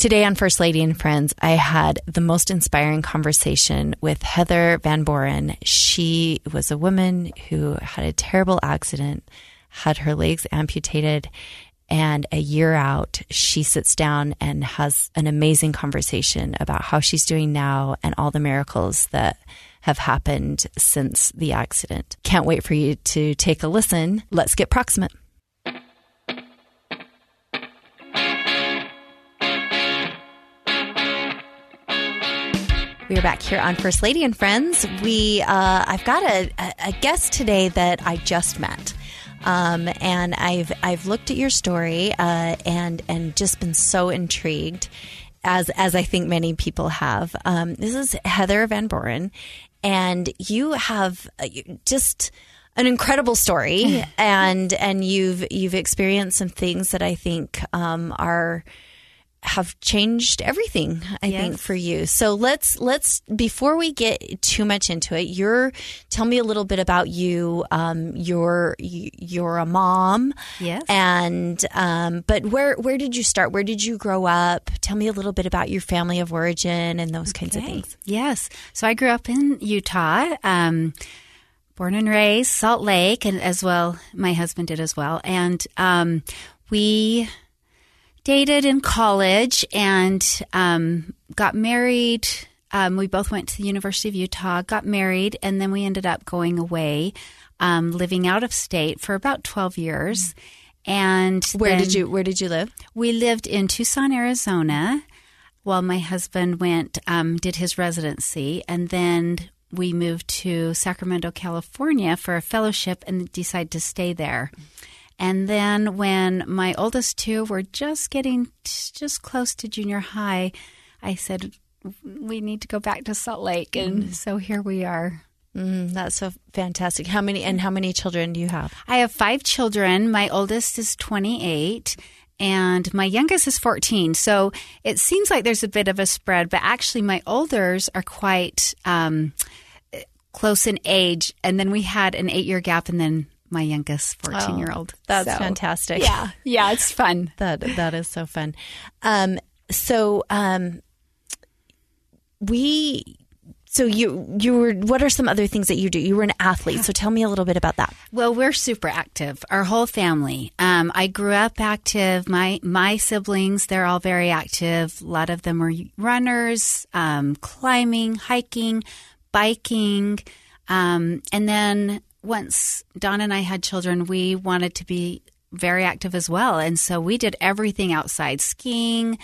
Today on First Lady and Friends, I had the most inspiring conversation with Heather Vanboerum. She was a woman who had a terrible accident, had her legs amputated, and a year out, she sits down and has an amazing conversation about how she's doing now and all the miracles that have happened since the accident. Can't wait for you to take a listen. Let's get proximate. We are back here on First Lady and Friends. We, uh, I've got a, a guest today that I just met. Um, and I've I've looked at your story uh, and and just been so intrigued, as as I think many people have. Um, this is Heather Vanboerum, and you have uh, just an incredible story, and and you've you've experienced some things that I think um, are have changed everything i yes. think for you. So let's let's before we get too much into it you're tell me a little bit about you. Um you're you're a mom. Yes. And um but where where did you start? Where did you grow up? Tell me a little bit about your family of origin and those okay. kinds of things. Yes. So i grew up in utah um born and raised salt lake and as well my husband did as well. And um we dated in college and um, got married. Um, we both went to the University of Utah, got married, and then we ended up going away, um, living out of state for about twelve years. And where did you Where did you live? We lived in Tucson, Arizona, while my husband went um, did his residency, and then we moved to Sacramento, California, for a fellowship, and decided to stay there. And then when my oldest two were just getting just close to junior high, I said, we need to go back to Salt Lake. And mm. so here we are. Mm, that's so fantastic. How many and how many children do you have? I have five children. My oldest is 28 and my youngest is 14. So it seems like there's a bit of a spread, but actually my olders are quite um, close in age. And then we had an eight year gap and then my youngest 14 year old. That's so, fantastic. Yeah. Yeah. It's fun. that, that is so fun. Um, so, um, we, so you you were what are some other things that you do? You were an athlete, so tell me a little bit about that. Well, we're super active, our whole family. Um, I grew up active. My my siblings, they're all very active. A lot of them were runners, um, climbing, hiking, biking, um, and then once Don and I had children, we wanted to be very active as well. And so we did everything outside skiing.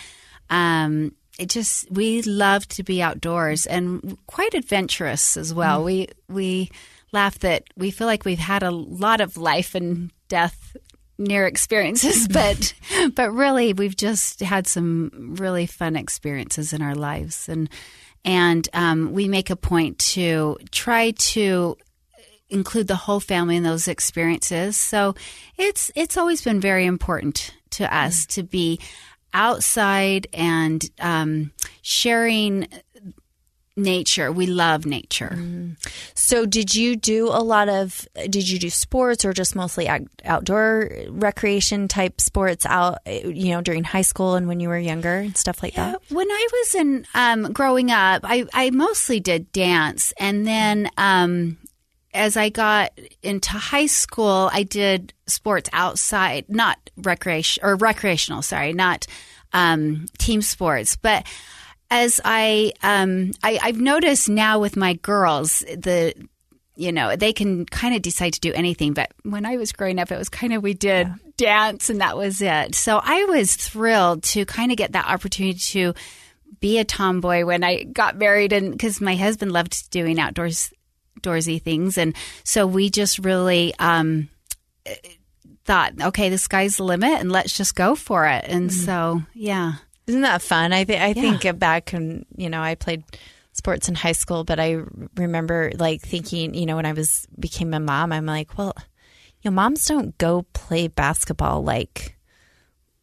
Um, it just, we loved to be outdoors and quite adventurous as well. Mm. We, we laugh that we feel like we've had a lot of life and death near experiences, but, but really we've just had some really fun experiences in our lives. And, and um, we make a point to try to include the whole family in those experiences. So it's it's always been very important to us mm-hmm. to be outside and um, sharing nature. We love nature. Mm-hmm. So, did you do a lot of? Did you do sports or just mostly outdoor recreation type sports out? You know, during high school and when you were younger and stuff like yeah, that. When I was in um, growing up, I, I mostly did dance, and then um, as I got into high school, I did sports outside, not recreation or recreational, sorry, not um, team sports. But as I, um, I, I've noticed now with my girls, the you know, they can kind of decide to do anything. But when I was growing up, it was kind of we did yeah. dance and that was it. So I was thrilled to kind of get that opportunity to be a tomboy when I got married and because my husband loved doing outdoors outdoorsy things. And so we just really um, thought, okay, the sky's the limit and let's just go for it. And mm-hmm. so, yeah. Isn't that fun? I, th- I yeah. think back when, you know, I played sports in high school, but I remember like thinking, you know, when I was became a mom, I'm like, well, you know, moms don't go play basketball like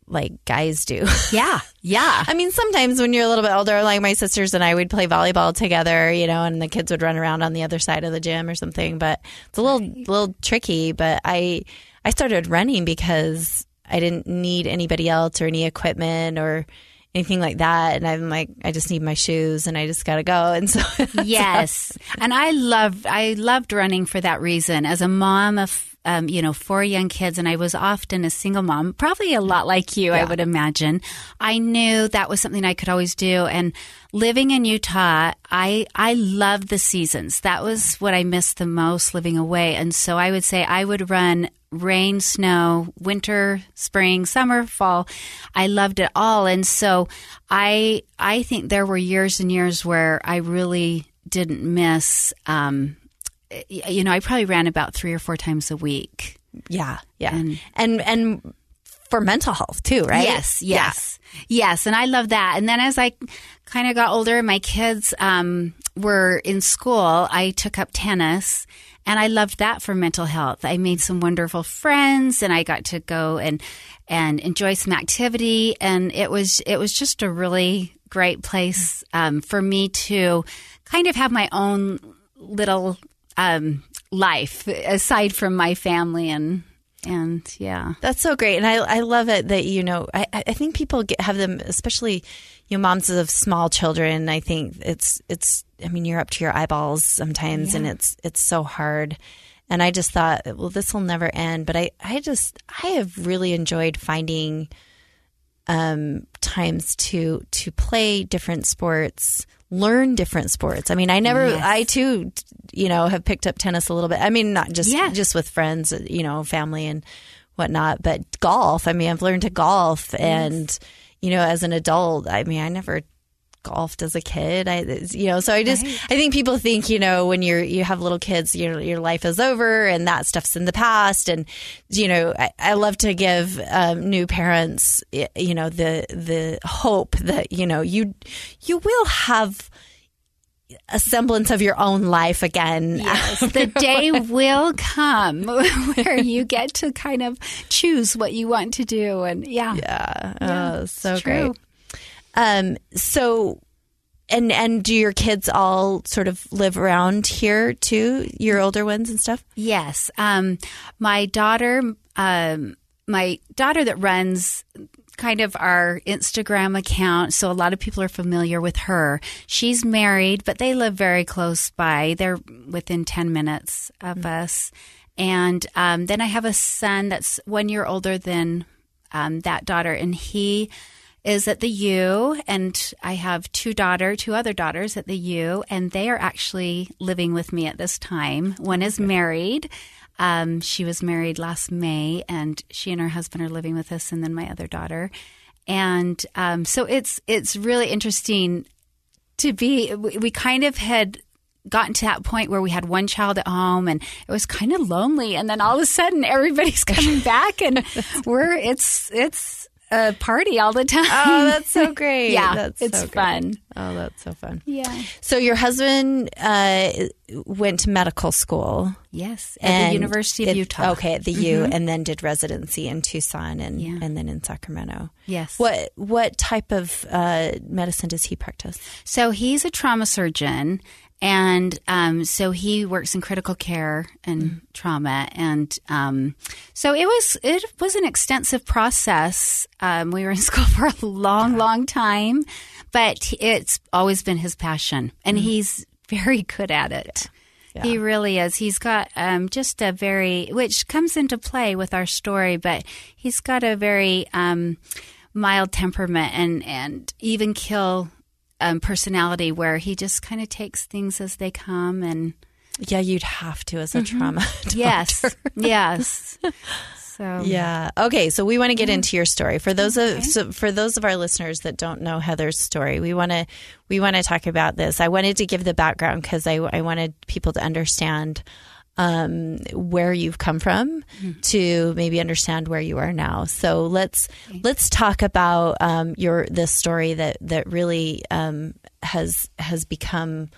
like guys do. Yeah. Yeah. I mean, sometimes when you're a little bit older, like my sisters and I would play volleyball together, you know, and the kids would run around on the other side of the gym or something, but it's a little little tricky, but I I started running because I didn't need anybody else or any equipment or anything like that. And I'm like, I just need my shoes and I just got to go. And so, yes. and I loved, I loved running for that reason. As a mom of, um, you know, four young kids, and I was often a single mom, probably a lot like you, yeah. I would imagine. I knew that was something I could always do. And living in Utah, I, I loved the seasons. That was what I missed the most living away. And so I would say I would run rain, snow, winter, spring, summer, fall. I loved it all. And so I I think there were years and years where I really didn't miss um, you know, I probably ran about 3 or 4 times a week. Yeah. Yeah. And and, and for mental health too, right? Yes, yes, yeah. yes. And I love that. And then as I kind of got older, my kids um, were in school. I took up tennis, and I loved that for mental health. I made some wonderful friends and I got to go and and enjoy some activity and it was it was just a really great place um, for me to kind of have my own little um, life aside from my family and and yeah. That's so great. And i, I love it that you know i, I think people get, have them especially you know moms of small children i think it's it's i mean you're up to your eyeballs sometimes yeah. and it's it's so hard. And i just thought well this will never end. But i i just i have really enjoyed finding um times to to play different sports learn different sports. I mean, I never, yes. I too, you know, have picked up tennis a little bit. I mean, not just yeah. just with friends, you know, family and whatnot, but golf. I mean, I've learned to golf, yes. and you know, as an adult, I mean, I never golfed as a kid. I, you know, so I just, right. I think people think, you know, when you're, you have little kids, your, your life is over and that stuff's in the past. And, you know, I, I love to give um, new parents, you know, the, the hope that, you know, you, you will have, a semblance of your own life again. Yes, the day will come where you get to kind of choose what you want to do, and yeah, yeah, yeah oh, so great. Um, so, and and do your kids all sort of live around here too? Your older ones and stuff. Yes. Um, my daughter, um, my daughter that runs kind of our Instagram account, so a lot of people are familiar with her. She's married, but they live very close by. They're within 10 minutes of mm-hmm. us. And um, then I have a son that's one year older than um, that daughter, and he is at the U, and I have two daughter, two other daughters at the U, and they are actually living with me at this time. One is married. Um, she was married last May, and she and her husband are living with us, and then my other daughter. And um, so it's it's really interesting to be. We kind of had gotten to that point where we had one child at home and it was kind of lonely and then all of a sudden everybody's coming back and we're it's it's a party all the time. Oh, that's so great. yeah, that's it's so fun. Oh, that's so fun. Yeah. So your husband uh, went to medical school. Yes, at the University of it, Utah. Okay, at the mm-hmm. U, and then did residency in Tucson and yeah. and then in Sacramento. Yes. What what type of uh, medicine does he practice? So he's a trauma surgeon and um, so he works in critical care and mm trauma, and um, so it was it was an extensive process. Um, we were in school for a long, long time, but it's always been his passion, and mm he's very good at it. Yeah. He really is. He's got um, just a very, which comes into play with our story, but he's got a very um, mild temperament and and even kill um, personality where he just kind of takes things as they come and yeah you'd have to as a mm-hmm. trauma doctor. yes yes so yeah okay so we want to get yeah. into your story for those okay. of so for those of our listeners that don't know heather's story we want to we want to talk about this i wanted to give the background because I, I wanted people to understand um, where you've come from mm-hmm. to maybe understand where you are now. So let's okay. let's talk about um, your this story that that really um, has has become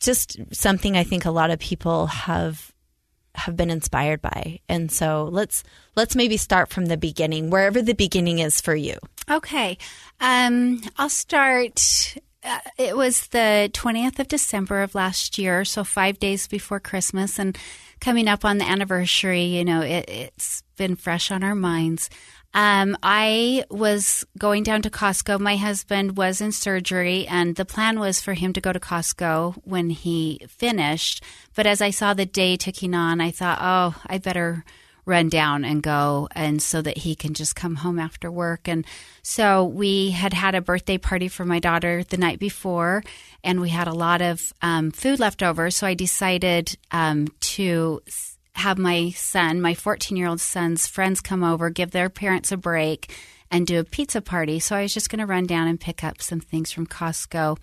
just something I think a lot of people have have been inspired by. And so let's let's maybe start from the beginning, wherever the beginning is for you. Okay, um, I'll start uh, it was the 20th of December of last year, so five days before Christmas, and coming up on the anniversary, you know, it, has been fresh on our minds. Um, I was going down to Costco. My husband was in surgery, and the plan was for him to go to Costco when he finished. But as I saw the day ticking on, I thought, oh, I better run down and go and so that he can just come home after work. And so we had had a birthday party for my daughter the night before and we had a lot of um, food left over. So i decided um, to have my son my 14 year old son's friends come over give their parents a break and do a pizza party so i was just going to run down and pick up some things from costco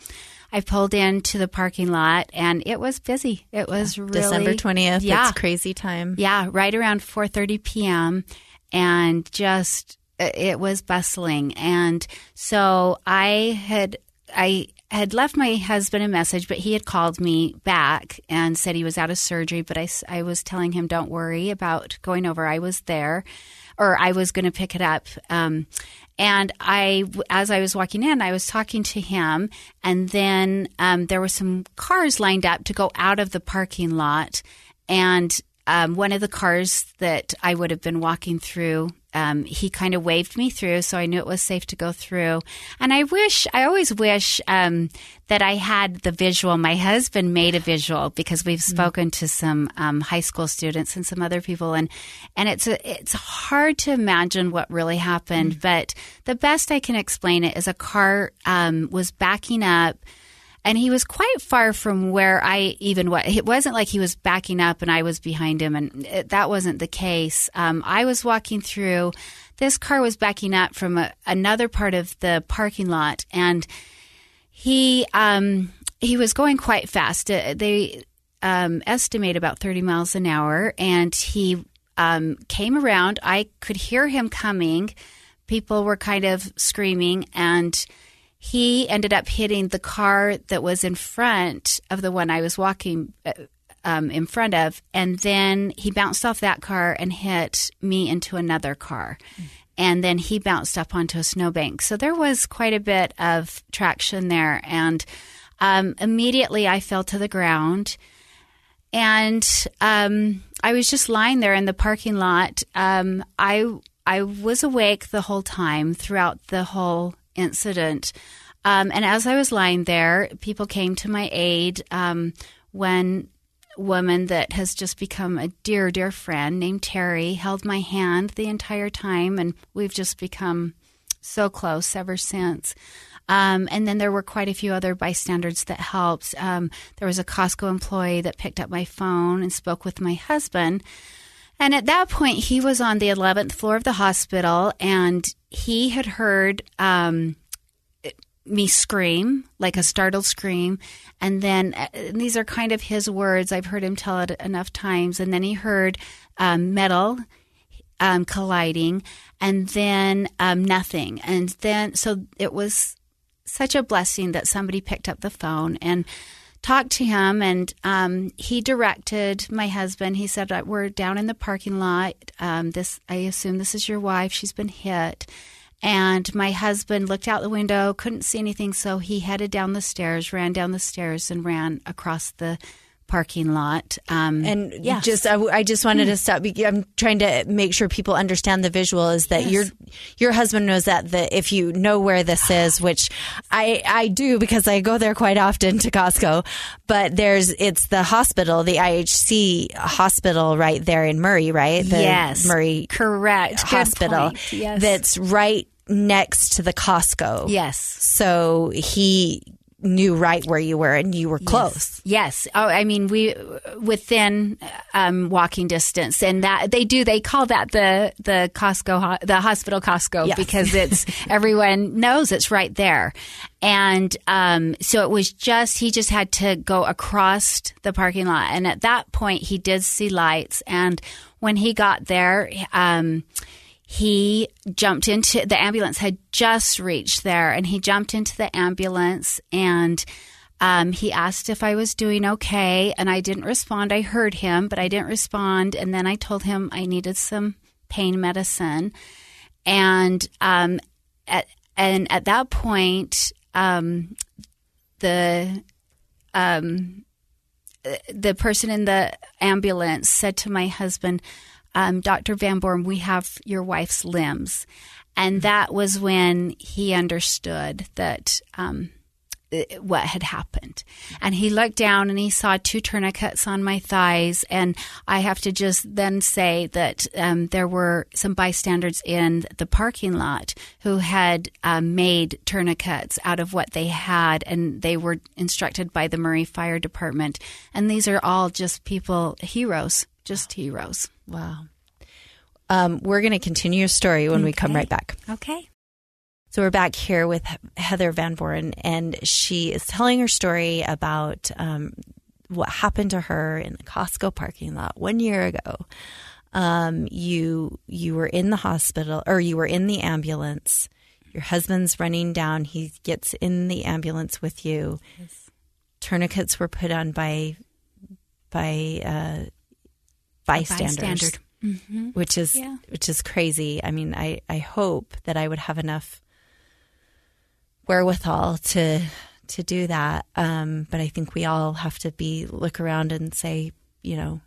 I pulled into the parking lot and it was busy. It was really December 20th. Yeah. It's crazy time. Yeah, right around 4:30 p.m. and just uh, it was bustling. And so I had I had left my husband a message, but he had called me back and said he was out of surgery. But I, I was telling him, don't worry about going over. I was there, or I was going to pick it up. Um, and I, as I was walking in, I was talking to him, and then um, there were some cars lined up to go out of the parking lot, and um, one of the cars that I would have been walking through um, he kind of waved me through, so I knew it was safe to go through. And I wish, I always wish um, that I had the visual. My husband made a visual because we've mm-hmm. spoken to some um, high school students and some other people, and and it's a, it's hard to imagine what really happened. Mm-hmm. But the best I can explain it is a car um, was backing up and he was quite far from where I even was. It wasn't like he was backing up and I was behind him, and it, that wasn't the case. Um, I was walking through. This car was backing up from a, another part of the parking lot, and he um, he was going quite fast. Uh, they um, estimate about thirty miles an hour, and he um, came around. I could hear him coming. People were kind of screaming and he ended up hitting the car that was in front of the one I was walking uh, um, in front of, and then he bounced off that car and hit me into another car. Mm. And then he bounced up onto a snowbank. So there was quite a bit of traction there. And um, immediately I fell to the ground. And um, I was just lying there in the parking lot. Um, I I was awake the whole time throughout the whole incident. Um, and as I was lying there, people came to my aid. Um, when woman that has just become a dear, dear friend named Terry held my hand the entire time, and we've just become so close ever since. Um, and then there were quite a few other bystanders that helped. Um, there was a Costco employee that picked up my phone and spoke with my husband. And at that point, he was on the 11th floor of the hospital and he had heard um, me scream, like a startled scream. And then uh, and these are kind of his words. I've heard him tell it enough times. And then he heard um, metal um, colliding and then um, nothing. And then, so it was such a blessing that somebody picked up the phone and talked to him and um, he directed my husband. He said we're down in the parking lot. Um, this i assume this is your wife. She's been hit. And my husband looked out the window couldn't see anything so he headed down the stairs ran down the stairs and ran across the parking lot. Um, and yes. just, I, I, just wanted to stop. I'm trying to make sure people understand the visual is that yes. your your husband knows that the if you know where this is, which I I do because I go there quite often to Costco. But there's it's the hospital, the IHC hospital right there in Murray, right? The yes, Murray, correct hospital. Yes. that's right next to the Costco. Yes. So he knew right where you were and you were close. Yes. yes. Oh, I mean, we within um, walking distance, and that they do. They call that the the Costco, the hospital Costco, yes. because it's everyone knows it's right there. And um, so it was just he just had to go across the parking lot, and at that point he did see lights. And when he got there, um, he jumped into the ambulance had just reached there and he jumped into the ambulance and um, he asked if I was doing okay and I didn't respond. I heard him, but I didn't respond. And then I told him I needed some pain medicine. And um, at and at that point, um, the um, the person in the ambulance said to my husband, um, Dr. Vanboerum, we have your wife's limbs. And that was when he understood that um, what had happened. And he looked down and he saw two tourniquets on my thighs. And I have to just then say that um, there were some bystanders in the parking lot who had um, made tourniquets out of what they had, and they were instructed by the Murray Fire Department. And these are all just people, heroes, just heroes. Wow. Um, we're going to continue your story when okay. we come right back. Okay. So we're back here with Heather Vanboerum, and she is telling her story about um, what happened to her in the Costco parking lot one year ago. Um, you you were in the hospital, or you were in the ambulance. Your husband's running down. He gets in the ambulance with you. Yes. Tourniquets were put on by by uh, bystanders. Bystander. Mm-hmm. Which is yeah. which is crazy. I mean, I, I hope that I would have enough wherewithal to to do that. Um, but I think we all have to be look around and say, you know,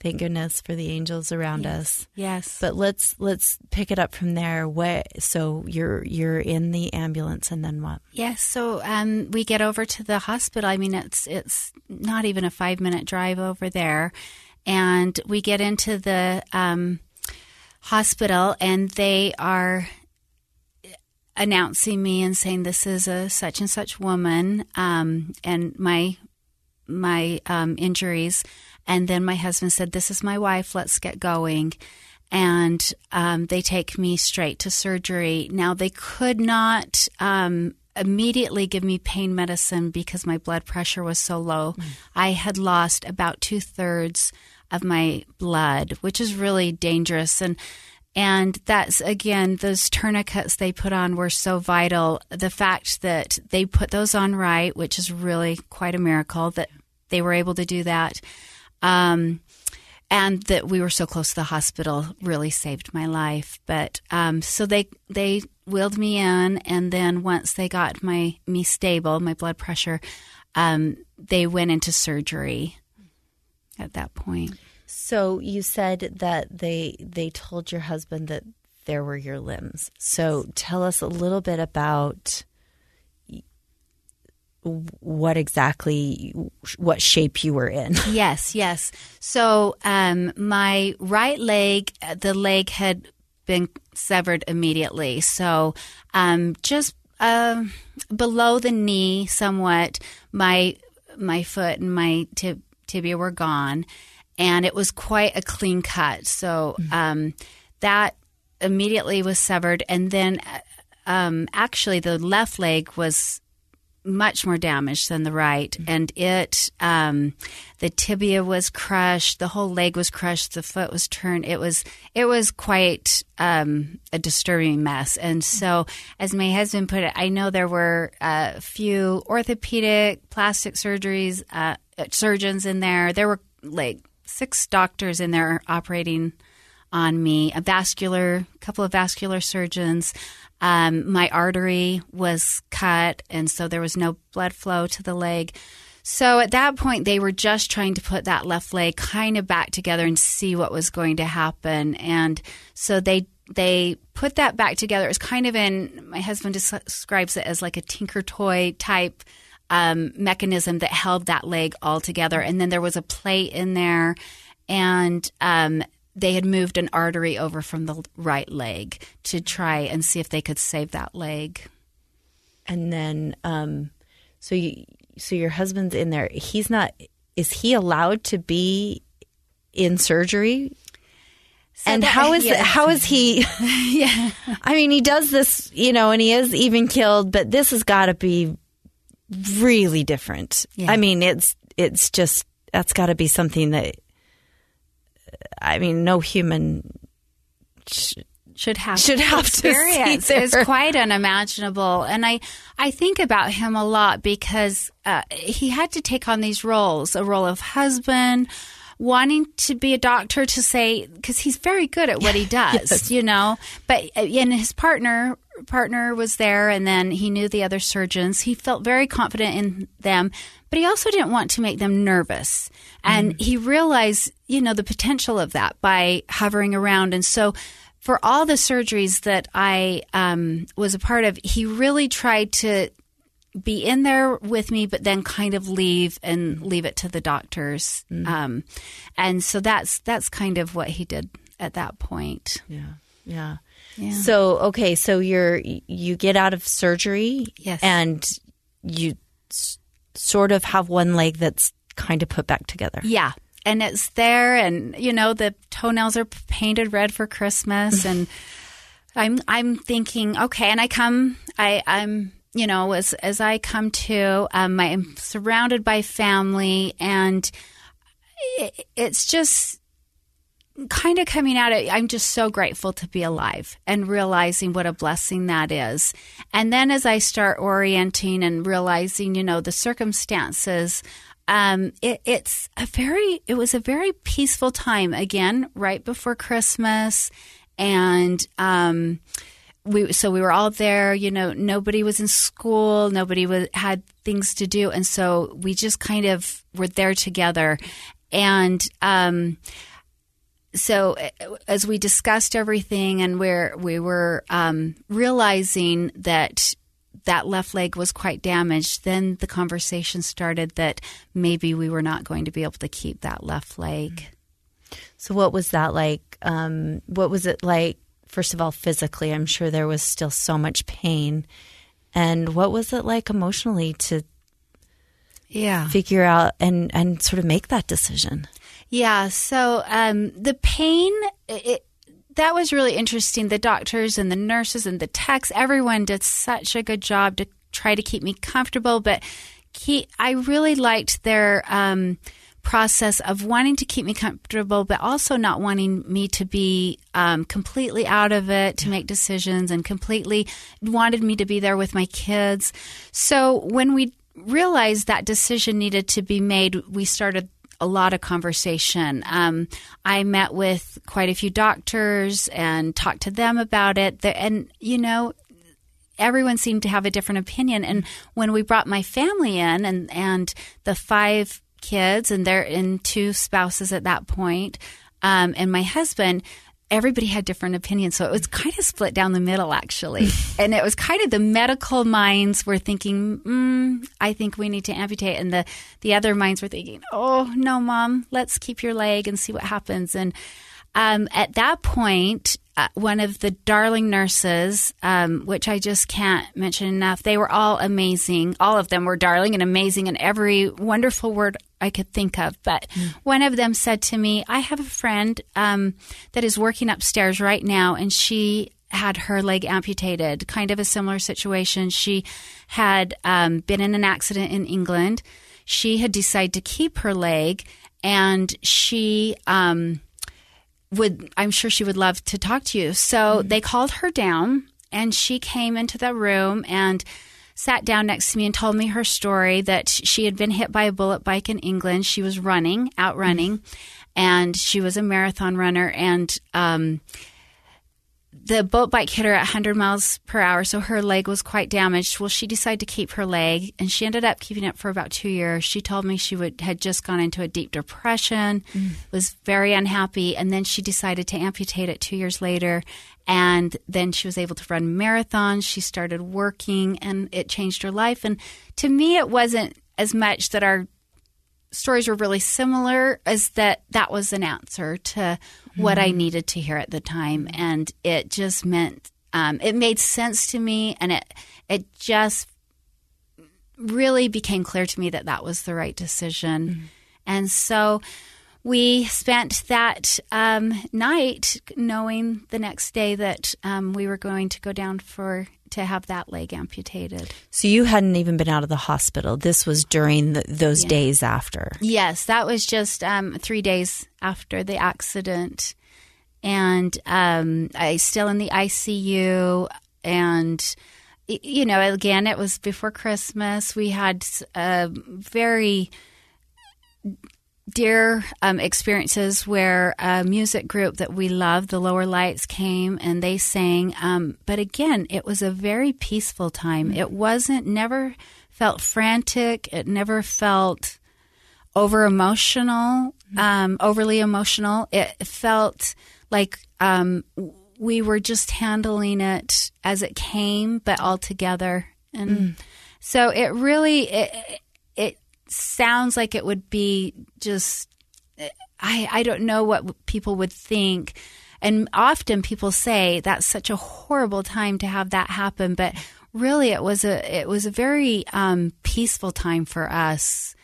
thank goodness for the angels around yes. us. Yes. But let's let's pick it up from there. What so you're you're in the ambulance and then what? Yes. So um, we get over to the hospital. I mean, it's it's not even a five minute drive over there, and we get into the um, hospital, and they are announcing me and saying this is a such and such woman um, and my my um, injuries. And then my husband said this is my wife. Let's get going. And um, they take me straight to surgery. Now they could not um, immediately give me pain medicine because my blood pressure was so low. Mm. i had lost about two-thirds of my blood which is really dangerous and and that's again, those tourniquets they put on were so vital. The fact that they put those on right, which is really quite a miracle that they were able to do that. Um, and that we were so close to the hospital really saved my life. But um, so they they wheeled me in, and then once they got my me stable, my blood pressure, um, they went into surgery. At that point, so you said that they they told your husband that there were your limbs. So tell us a little bit about what exactly what shape you were in. yes, yes. So um, my right leg, the leg had been severed immediately. So um, just uh, below the knee, somewhat, my my foot and my tib- tibia were gone and it was quite a clean cut. So mm-hmm. um, that immediately was severed, and then um, actually the left leg was much more damaged than the right, mm-hmm. and it um, the tibia was crushed, the whole leg was crushed, the foot was turned. It was it was quite um, a disturbing mess. And mm-hmm. so, as my husband put it, I know there were a few orthopedic, plastic surgeries, uh, surgeons in there. There were like six doctors in there operating on me, a vascular, couple of vascular surgeons. Um, my artery was cut, and so there was no blood flow to the leg. So at that point, they were just trying to put that left leg kind of back together and see what was going to happen. And so they they put that back together. It was kind of in my husband describes it as like a tinker toy type um, mechanism that held that leg all together. And then there was a plate in there, and um, they had moved an artery over from the right leg to try and see if they could save that leg. And then, um, so you, so your husband's in there. He's not. Is he allowed to be in surgery? So and that, how is yes. how is he? yeah, I mean, he does this, you know, and he is even killed. But this has got to be really different. Yeah. I mean, it's it's just that's got to be something that I mean, no human sh- should have should have experience. To it's quite unimaginable, and I I think about him a lot because uh, he had to take on these roles: a role of husband, wanting to be a doctor to say because he's very good at what he does, yes. you know. But uh, and his partner partner was there, and then he knew the other surgeons. He felt very confident in them, but he also didn't want to make them nervous. And mm. he realized, you know, the potential of that by hovering around. And so, for all the surgeries that I um, was a part of, he really tried to be in there with me, but then kind of leave and leave it to the doctors. Mm. Um, and so that's that's kind of what he did at that point. Yeah, yeah. Yeah. So okay, so you're you get out of surgery, yes, and you s- sort of have one leg that's kind of put back together. Yeah, and it's there, and you know the toenails are painted red for Christmas, and I'm I'm thinking okay, and I come I I'm you know as as I come to um, I'm surrounded by family, and it, it's just kind of coming out of I'm just so grateful to be alive and realizing what a blessing that is. And then as I start orienting and realizing, you know, the circumstances, um, it, it's a very it was a very peaceful time again, right before Christmas. And um we so we were all there you know nobody was in school nobody was had things to do and so we just kind of were there together and um so as we discussed everything and where we were um, realizing that that left leg was quite damaged, then the conversation started that maybe we were not going to be able to keep that left leg. So, what was that like? Um, what was it like? First of all, physically, I'm sure there was still so much pain. And what was it like emotionally to yeah figure out and and sort of make that decision? Yeah. So um, the pain, it, that was really interesting. The doctors and the nurses and the techs, everyone did such a good job to try to keep me comfortable. But keep, I really liked their um, process of wanting to keep me comfortable, but also not wanting me to be um, completely out of it to make decisions and completely wanted me to be there with my kids. So when we realized that decision needed to be made, we started a lot of conversation. Um, I met with quite a few doctors and talked to them about it. And, you know, everyone seemed to have a different opinion. And when we brought my family in and, and the five kids and they're in two spouses at that point, um, and my husband, everybody had different opinions. So it was kind of split down the middle, actually. and it was kind of the medical minds were thinking, mm, I think we need to amputate. And the, the other minds were thinking, oh, no, mom, let's keep your leg and see what happens. And um, at that point, uh, one of the darling nurses, um, which I just can't mention enough, they were all amazing. All of them were darling and amazing, and every wonderful word I could think of. But mm. one of them said to me, I have a friend um, that is working upstairs right now, and she had her leg amputated, kind of a similar situation. She had um, been in an accident in England. She had decided to keep her leg, and she um, would I'm sure she would love to talk to you. So mm-hmm. they called her down and she came into the room and sat down next to me and told me her story that she had been hit by a bullet bike in England. She was running, out running, mm-hmm. and she was a marathon runner and um, the boat bike hit her at 100 miles per hour, so her leg was quite damaged. Well, she decided to keep her leg, and she ended up keeping it for about two years. She told me she would had just gone into a deep depression, mm. was very unhappy, and then she decided to amputate it two years later. And then she was able to run marathons. She started working, and it changed her life. And to me, it wasn't as much that our stories were really similar as that that was an answer to mm-hmm. what I mm-hmm. needed to hear at the time, and it just meant um, it made sense to me, and it it just really became clear to me that that was the right decision, mm-hmm. and so we spent that um, night knowing the next day that um, we were going to go down for to have that leg amputated. So you hadn't even been out of the hospital. This was during the, those yeah. days after. Yes, that was just um, three days after the accident, and um, I still in the ICU. And you know, again, it was before Christmas. We had a very dear um, experiences where a music group that we love, the Lower Lights, came and they sang. Um, but again, it was a very peaceful time. Mm-hmm. It wasn't, never felt frantic. It never felt over emotional, mm-hmm. um, overly emotional. It felt like um, we were just handling it as it came, but all together. And mm. so it really, it, it sounds like it would be just I I don't know what people would think. And often people say that's such a horrible time to have that happen, but really it was a it was a very um, peaceful time for us,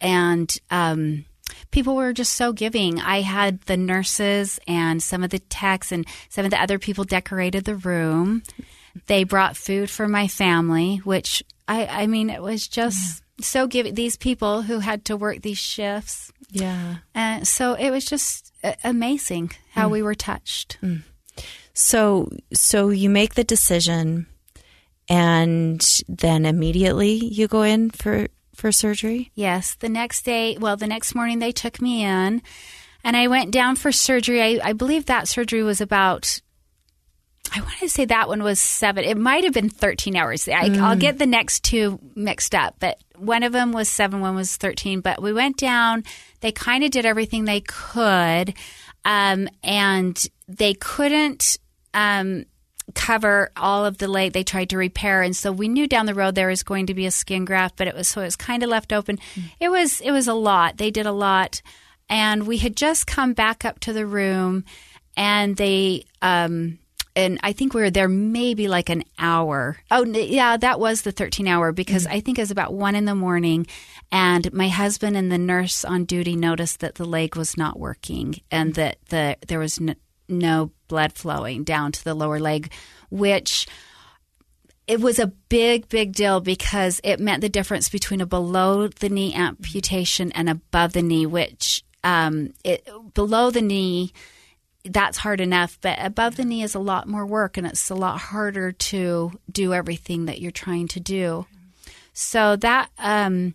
and um, people were just so giving. I had the nurses and some of the techs and some of the other people decorated the room. They brought food for my family, which I I mean it was just so giving these people who had to work these shifts. Yeah. And so it was just amazing how mm. we were touched. Mm. So so you make the decision and then immediately you go in for for surgery? Yes, the next day, well the next morning they took me in and I went down for surgery. I, I believe that surgery was about I want to say that one was seven. It might have been 13 hours. I, will mm. get the next two mixed up, but one of them was seven, one was 13. But we went down. They kind of did everything they could, um, and they couldn't um, cover all of the leg they tried to repair. And so we knew down the road there was going to be a skin graft, but it was so it was kind of left open. Mm. It was it was a lot. They did a lot, and we had just come back up to the room, and they. Um, and I think we were there maybe like an hour. Oh, yeah, that was the 13 hour because mm-hmm. I think it was about one in the morning. And my husband and the nurse on duty noticed that the leg was not working and that the there was no, no blood flowing down to the lower leg, which it was a big, big deal because it meant the difference between a below the knee amputation and above the knee, which um, it, below the knee that's hard enough, but above the knee is a lot more work and it's a lot harder to do everything that you're trying to do. So that, um,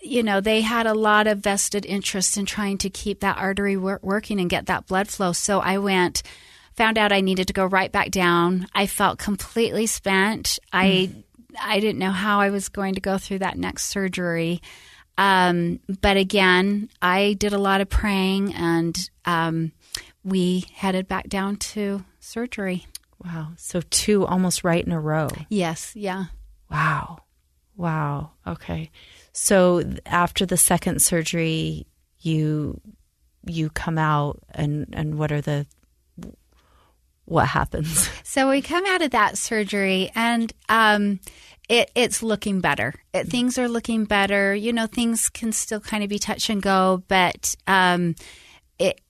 you know, they had a lot of vested interest in trying to keep that artery wor- working and get that blood flow. So I went, found out I needed to go right back down. I felt completely spent. I, mm. I didn't know how I was going to go through that next surgery. Um, but again, I did a lot of praying and, um, we headed back down to surgery. Wow. So two almost right in a row. Yes. Yeah. Wow. Wow. Okay. So after the second surgery, you you come out and and what are the what happens? So we come out of that surgery and um it, it's looking better. It, things are looking better. You know, things can still kind of be touch and go, but um, it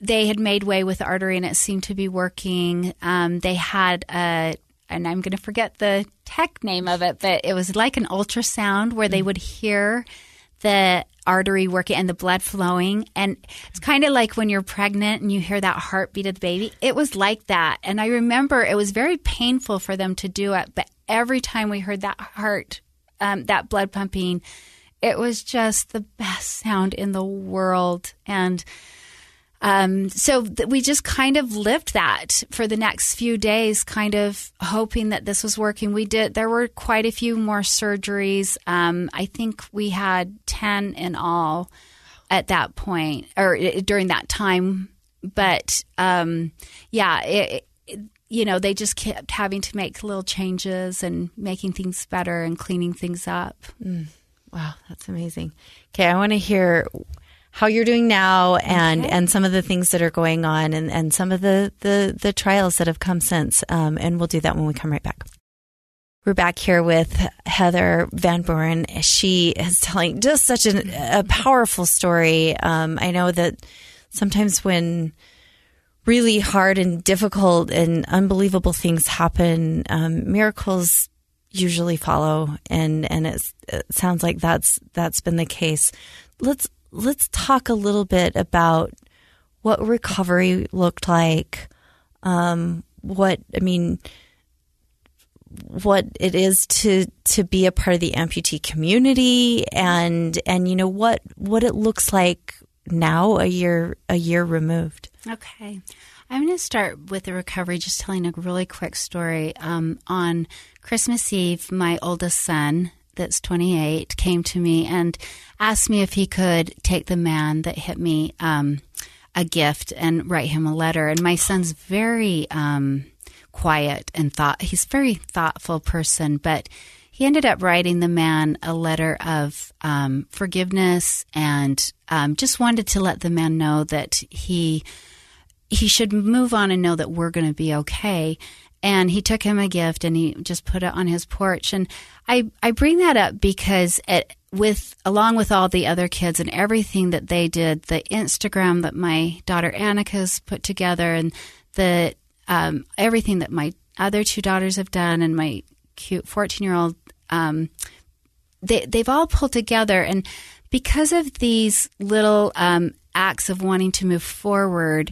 they had made way with the artery and it seemed to be working. Um, they had a, and I'm going to forget the tech name of it, but it was like an ultrasound where they mm. would hear the artery working and the blood flowing. And it's kind of like when you're pregnant and you hear that heartbeat of the baby. It was like that. And I remember it was very painful for them to do it, but every time we heard that heart, um, that blood pumping, it was just the best sound in the world. And um, so th- we just kind of lived that for the next few days, kind of hoping that this was working. We did, there were quite a few more surgeries. Um, I think we had 10 in all at that point or during that time. But um, yeah, it, it, you know, they just kept having to make little changes and making things better and cleaning things up. Mm. Wow, that's amazing. Okay, I want to hear how you're doing now and okay. and some of the things that are going on and and some of the the the trials that have come since um, and we'll do that when we come right back we're back here with Heather Vanboerum. She is telling just such an, a powerful story. Um, I know that sometimes when really hard and difficult and unbelievable things happen, um, miracles usually follow, and and it sounds like that's that's been the case. Let's let's talk a little bit about what recovery looked like. Um, what I mean, what it is to to be a part of the amputee community and and you know what what it looks like now a year a year removed. Okay. I'm going to start with the recovery, just telling a really quick story. Um, on Christmas Eve, my oldest son, that's 28, came to me and asked me if he could take the man that hit me um, a gift and write him a letter. And my son's very um, quiet and thought he's a very thoughtful person, but he ended up writing the man a letter of um, forgiveness and um, just wanted to let the man know that he he should move on and know that we're going to be okay. And he took him a gift and he just put it on his porch. And I, I bring that up because it, with along with all the other kids and everything that they did, the Instagram that my daughter Annika's put together and the um, everything that my other two daughters have done and my cute 14 year old um, they, they've all pulled together and because of these little um, acts of wanting to move forward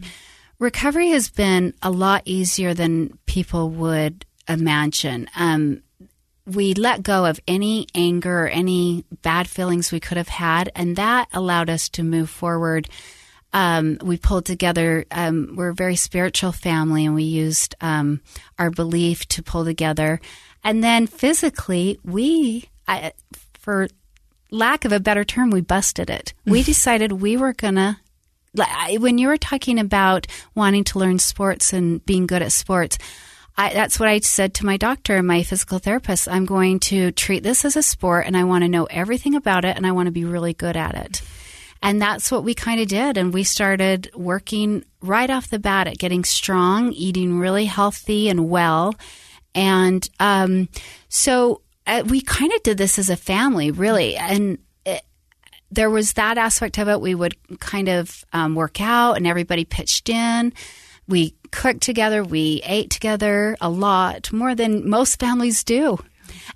recovery has been a lot easier than people would imagine. Um, we let go of any anger or any bad feelings we could have had, and that allowed us to move forward. Um, we pulled together. Um, we're a very spiritual family, and we used um, our belief to pull together. And then physically, we, I, for lack of a better term, we busted it. We decided we were going to when you were talking about wanting to learn sports and being good at sports, I, that's what I said to my doctor and my physical therapist. I'm going to treat this as a sport and I want to know everything about it and I want to be really good at it. And that's what we kind of did. And we started working right off the bat at getting strong, eating really healthy and well. And um, so uh, we kind of did this as a family, really. And there was that aspect of it. We would kind of um, work out, and everybody pitched in. We cooked together. We ate together a lot more than most families do.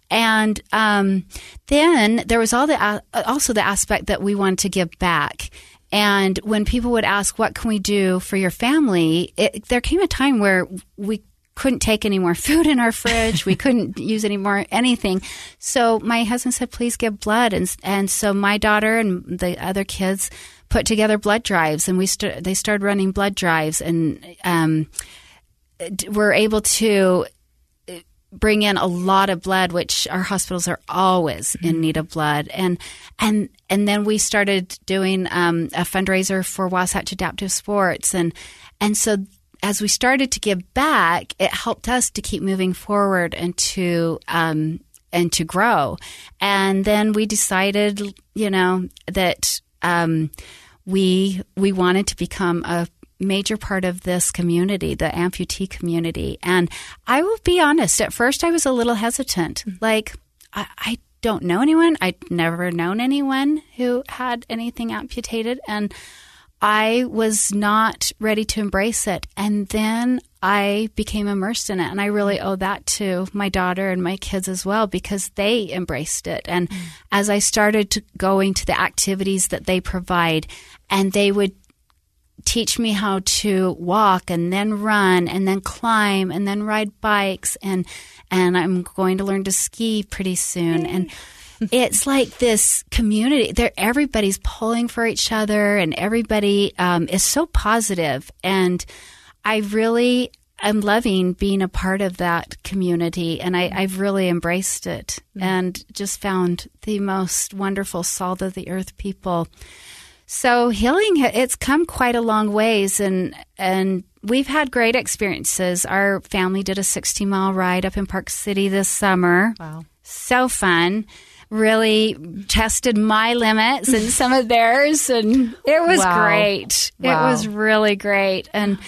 And um, then there was all the uh, also the aspect that we wanted to give back. And when people would ask, "What can we do for your family?" It, there came a time where we couldn't take any more food in our fridge. we couldn't use any more anything. So my husband said, "Please give blood." And and so my daughter and the other kids put together blood drives, and we st- they started running blood drives, and um, we're able to uh, bring in a lot of blood, which our hospitals are always mm-hmm. in need of blood, and and and then we started doing um, a fundraiser for Wasatch Adaptive Sports, and and so as we started to give back, it helped us to keep moving forward and to um, and to grow. And then we decided, you know, that um, we we wanted to become a major part of this community, the amputee community. And I will be honest, at first I was a little hesitant. Mm-hmm. Like I, I don't know anyone. I'd never known anyone who had anything amputated, and I was not ready to embrace it. And then I became immersed in it. And I really owe that to my daughter and my kids as well because they embraced it. And mm. as I started to going to the activities that they provide, and they would teach me how to walk and then run and then climb and then ride bikes and and I'm going to learn to ski pretty soon. Yay. And it's like this community. There, everybody's pulling for each other, and everybody um, is so positive. And I really am loving being a part of that community, and I, have really embraced it, mm-hmm. and just found the most wonderful salt of the earth people. So healing, it's come quite a long ways, and and we've had great experiences. Our family did a 60 mile ride up in Park City this summer. Wow, so fun! Really tested my limits and some of theirs and it was wow. great. Wow. it was really great. And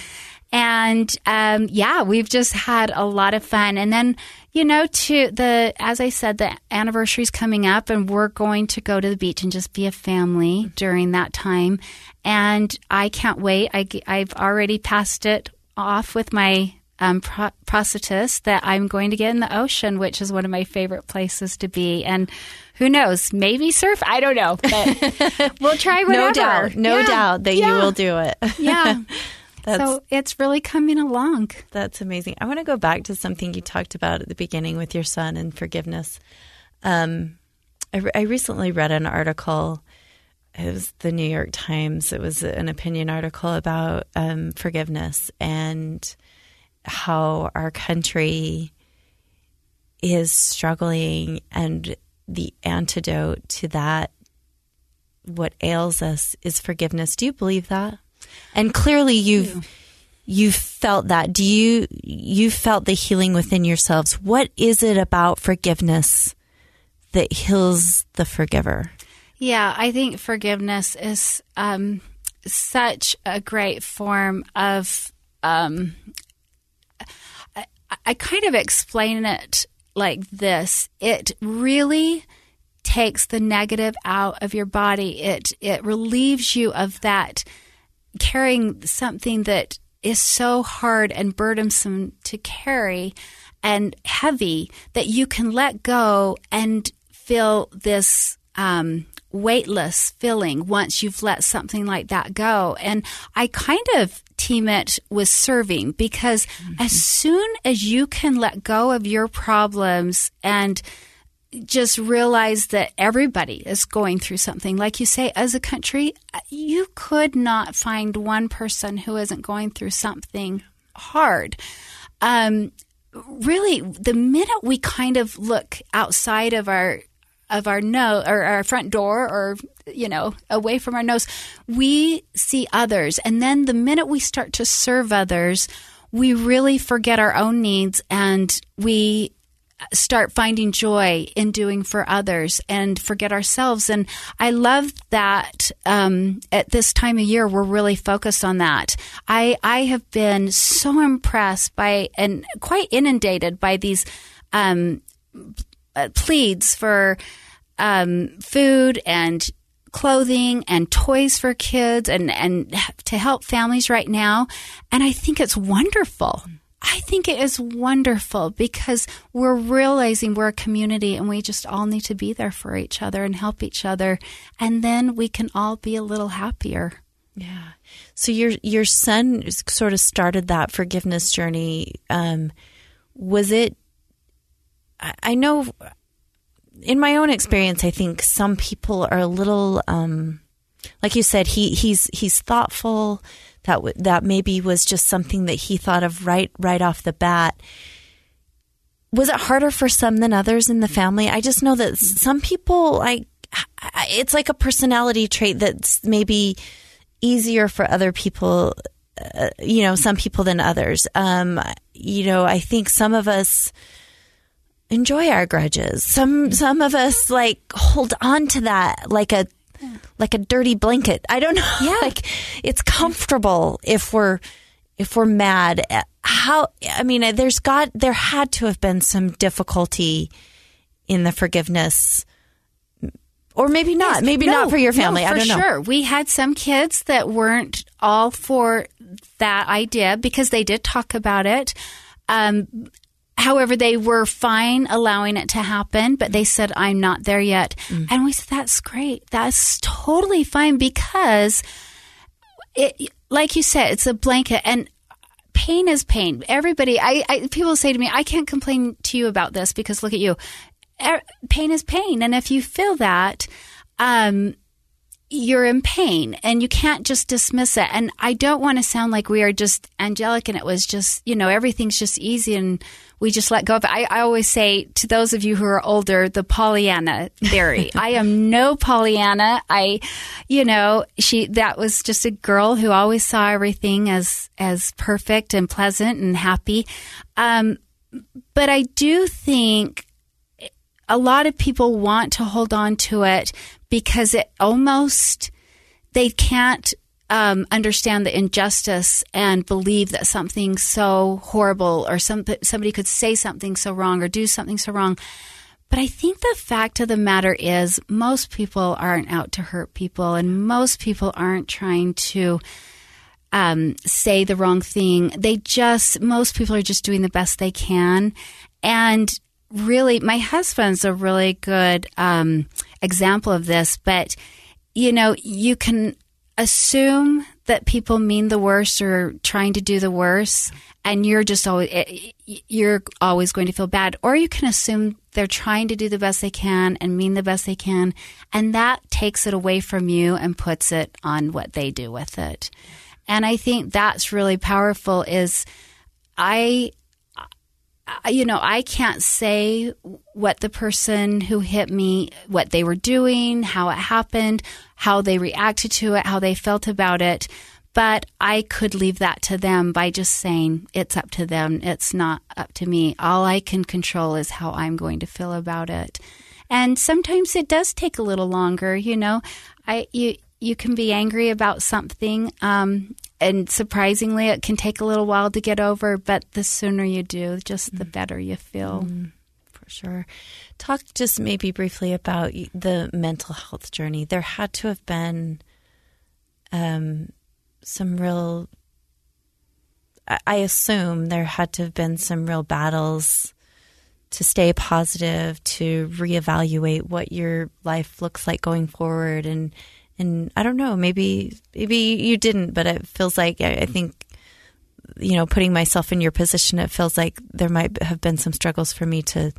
and um, yeah we've just had a lot of fun. And then you know to the as i said the anniversary's coming up and we're going to go to the beach and just be a family during that time. And i can't wait. I, i've already passed it off with my um, pro- prosthetist that I'm going to get in the ocean, which is one of my favorite places to be. And who knows, maybe surf. I don't know, but we'll try whatever. No doubt, no yeah. doubt that yeah. you will do it. yeah. That's, so it's really coming along. That's amazing. I want to go back to something you talked about at the beginning with your son and forgiveness. Um, I, I recently read an article. It was the New York Times. It was an opinion article about um, forgiveness and how our country is struggling and the antidote to that what ails us is forgiveness. Do you believe that? And clearly you've you felt that. Do you you felt the healing within yourselves? What is it about forgiveness that heals the forgiver? Yeah, I think forgiveness is um, such a great form of. Um, I, kind of explain it like this. It really takes the negative out of your body. It it relieves you of that carrying something that is so hard and burdensome to carry and heavy that you can let go and feel this um, weightless feeling once you've let something like that go. And I kind of team it with serving because mm-hmm. as soon as you can let go of your problems and just realize that everybody is going through something. Like you say, as a country, you could not find one person who isn't going through something hard. Um, really, the minute we kind of look outside of our of our nose or our front door or you know away from our nose we see others and then the minute we start to serve others we really forget our own needs and we start finding joy in doing for others and forget ourselves. And I love that um, at this time of year, we're really focused on that. I, I have been so impressed by and quite inundated by these um, pleads for um, food and clothing and toys for kids and, and to help families right now. And I think it's wonderful. I think it is wonderful because we're realizing we're a community and we just all need to be there for each other and help each other. And then we can all be a little happier. Yeah. So your your son sort of started that forgiveness journey. Um, was it? I know, in my own experience, I think some people are a little, um, like you said, he he's he's thoughtful that w- that maybe was just something that he thought of right right off the bat. Was it harder for some than others in the family? I just know that some people like it's like a personality trait that's maybe easier for other people uh, you know some people than others um, you know i think some of us enjoy our grudges some some of us like hold on to that like a like a dirty blanket. I don't know. Yeah. like it's comfortable if we're if we're mad. How I mean, there's got there had to have been some difficulty in the forgiveness. Or maybe not. Yes, maybe no, not for your family. No, for I don't know. Sure. We had some kids that weren't all for that idea because they did talk about it. Um, However, they were fine allowing it to happen, but they said, I'm not there yet. Mm. And we said, that's great. That's totally fine because it, like you said, it's a blanket and pain is pain. Everybody, I, I people say to me, I can't complain to you about this because look at you. Er, pain is pain. And if you feel that, um, you're in pain and you can't just dismiss it. And I don't want to sound like we are just angelic and it was just, you know, everything's just easy and we just let go of it. I, I always say to those of you who are older, the Pollyanna theory. I am no Pollyanna. I, you know, she, that was just a girl who always saw everything as, as perfect and pleasant and happy. Um, but I do think a lot of people want to hold on to it because it almost they can't um, understand the injustice and believe that something so horrible or some, somebody could say something so wrong or do something so wrong. But I think the fact of the matter is, most people aren't out to hurt people, and most people aren't trying to um, say the wrong thing. They just, most people are just doing the best they can. And really, my husband's a really good um, example of this, but you know, you can assume that people mean the worst or trying to do the worst, and you're just always eh, you're always going to feel bad, or you can assume they're trying to do the best they can and mean the best they can, and that takes it away from you and puts it on what they do with it. And I think that's really powerful. Is I you know, I can't say what the person who hit me, what they were doing, how it happened, how they reacted to it, how they felt about it. But I could leave that to them by just saying it's up to them. It's not up to me. All I can control is how I'm going to feel about it. And sometimes it does take a little longer, you know. I you you can be angry about something um, and surprisingly, it can take a little while to get over, but the sooner you do, just the mm. better you feel. Mm, for sure. Talk just maybe briefly about the mental health journey. There had to have been um, some real, I assume there had to have been some real battles to stay positive, to reevaluate what your life looks like going forward and and I don't know, maybe maybe you didn't, but it feels like I think you know, putting myself in your position, it feels like there might have been some struggles for me to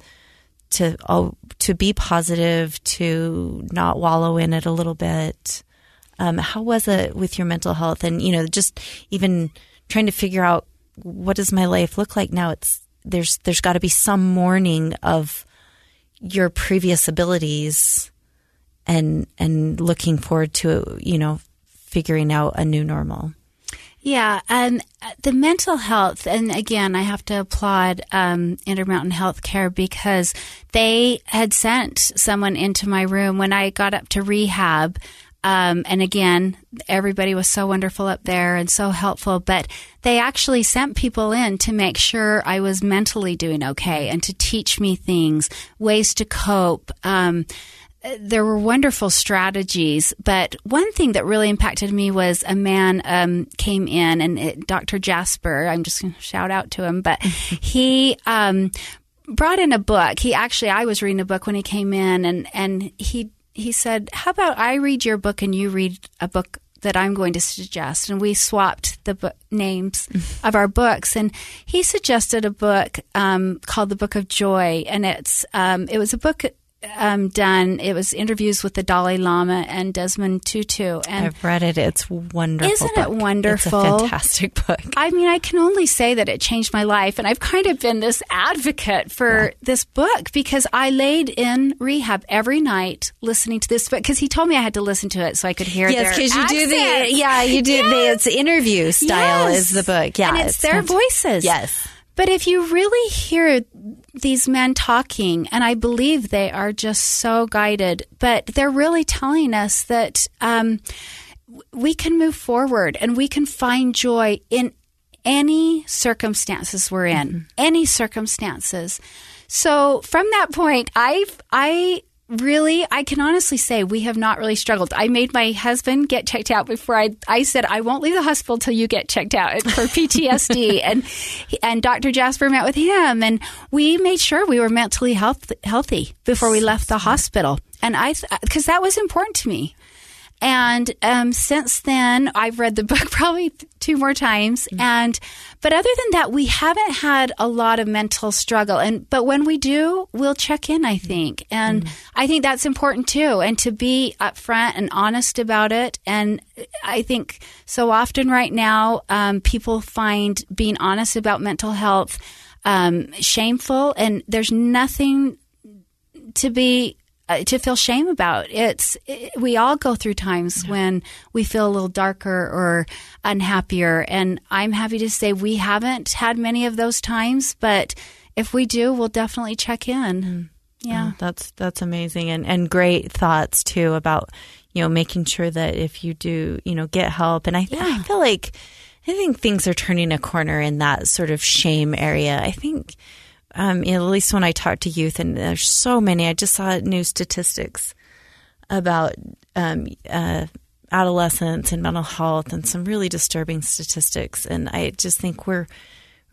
to oh, to be positive, to not wallow in it a little bit. Um, how was it with your mental health, and you know, just even trying to figure out what does my life look like now? It's there's there's got to be some mourning of your previous abilities and and looking forward to you know figuring out a new normal. Yeah, and the mental health, and again, I have to applaud um, Intermountain Healthcare because they had sent someone into my room when I got up to rehab. Um, and again, everybody was so wonderful up there and so helpful, but they actually sent people in to make sure I was mentally doing okay and to teach me things, ways to cope. Um, there were wonderful strategies, but one thing that really impacted me was a man um, came in, and it, Dr. Jasper. I'm just going to shout out to him, but he um, brought in a book. He actually, I was reading a book when he came in, and and he he said, "How about I read your book and you read a book that I'm going to suggest. And we swapped the book names of our books. And he suggested a book um, called The Book of Joy. And it's um, it was a book um, done. It was interviews with the Dalai Lama and Desmond Tutu. And I've read it. It's wonderful. Isn't book. it wonderful? It's a fantastic book. I mean, I can only say that it changed my life, and I've kind of been this advocate for yeah. this book because I laid in rehab every night listening to this book because he told me I had to listen to it so I could hear. Yes, because you do the yeah, you do yes. the it's interview style yes. is the book. Yeah, and it's, it's their voices. Yes. But if you really hear these men talking, and I believe they are just so guided, but they're really telling us that um, we can move forward and we can find joy in any circumstances we're in, mm-hmm. any circumstances. So from that point, I've I really, I can honestly say we have not really struggled. I made my husband get checked out before I. I said I won't leave the hospital till you get checked out for PTSD, and and Dr. Jasper met with him, and we made sure we were mentally health, healthy before we left the hospital. And I, because that was important to me. And um, since then, I've read the book probably two more times. Mm-hmm. And but other than that, we haven't had a lot of mental struggle. And but when we do, we'll check in. I think, and mm-hmm. I think that's important too. And to be upfront and honest about it. And I think so often right now, um, people find being honest about mental health um, shameful, and there's nothing to be uh, to feel shame about. It's it, we all go through times yeah. when we feel a little darker or unhappier, and I'm happy to say we haven't had many of those times. But if we do, we'll definitely check in. Mm. Yeah, oh, that's that's amazing, and and great thoughts too about you know making sure that if you do you know get help, and I yeah. I feel like I think things are turning a corner in that sort of shame area. I think um, at least when I talk to youth, and there's so many. I just saw new statistics about um, uh, adolescence and mental health, and some really disturbing statistics. And I just think we're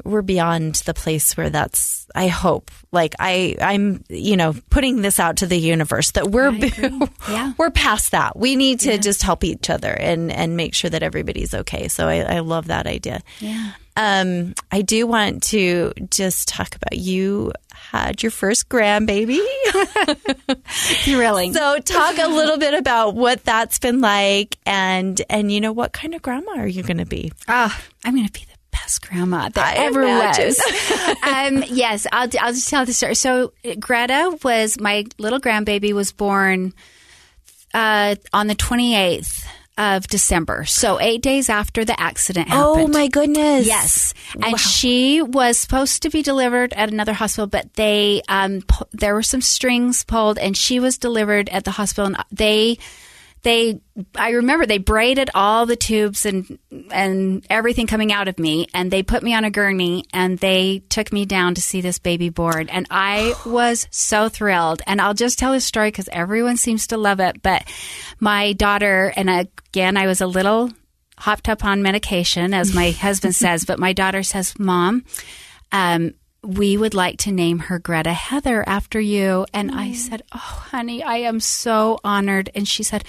we're beyond the place where that's I hope like I I'm you know putting this out to the universe that we're yeah. we're past that we need to yeah. just help each other and and make sure that everybody's okay so I, I love that idea yeah um I do want to just talk about you had your first grandbaby thrilling so talk a little bit about what that's been like and and you know what kind of grandma are you going to be ah oh, I'm going to be the best grandma that I ever imagine. was. um, yes, I'll, I'll just tell the story. So Greta was my little grandbaby was born uh, on the 28th of December. So eight days after the accident oh, happened. Oh my goodness. Yes. And wow. she was supposed to be delivered at another hospital, but they, um, there were some strings pulled and she was delivered at the hospital and they, they I remember they braided all the tubes and and everything coming out of me and they put me on a gurney and they took me down to see this baby born and I was so thrilled and I'll just tell this story cuz everyone seems to love it but my daughter and again I was a little hopped up on medication as my husband says but my daughter says mom um we would like to name her Greta Heather after you. And mm. I said, Oh, honey, I am so honored. And she said,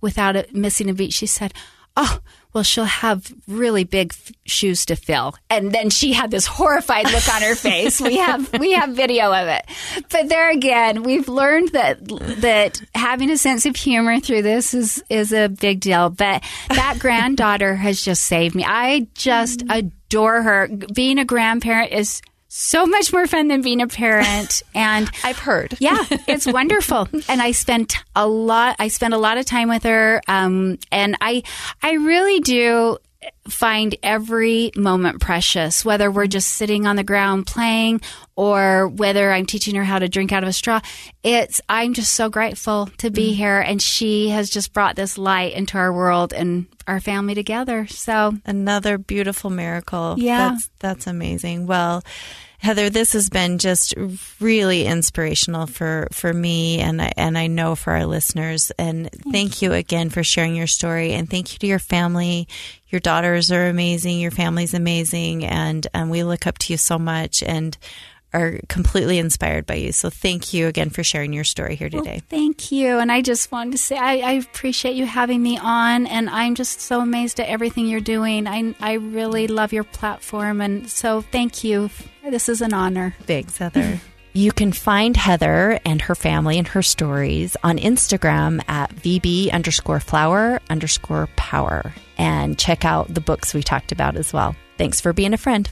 without it missing a beat, she said, Oh, well, she'll have really big f- shoes to fill. And then she had this horrified look on her face. We have we have video of it. But there again, we've learned that that having a sense of humor through this is is a big deal. But that granddaughter has just saved me. I just adore her. Being a grandparent is so much more fun than being a parent. And i've heard. Yeah it's wonderful. And i spent a lot i spent a lot of time with her. Um, and i i really do find every moment precious whether we're just sitting on the ground playing or whether i'm teaching her how to drink out of a straw it's i'm just so grateful to be mm. here and she has just brought this light into our world and our family together. So another beautiful miracle. Yeah. That's, that's amazing. Well, Heather, this has been just really inspirational for, for me and I, and I know for our listeners. And thank, thank you again for sharing your story and thank you to your family. Your daughters are amazing. Your family's amazing. And, and we look up to you so much. And are completely inspired by you. So thank you again for sharing your story here today. Well, thank you. And I just wanted to say I, I, appreciate you having me on and I'm just so amazed at everything you're doing. I, I really love your platform and so thank you. This is an honor. Thanks, Heather. You can find Heather and her family and her stories on Instagram at VB underscore flower underscore power and check out the books we talked about as well. Thanks for being a friend.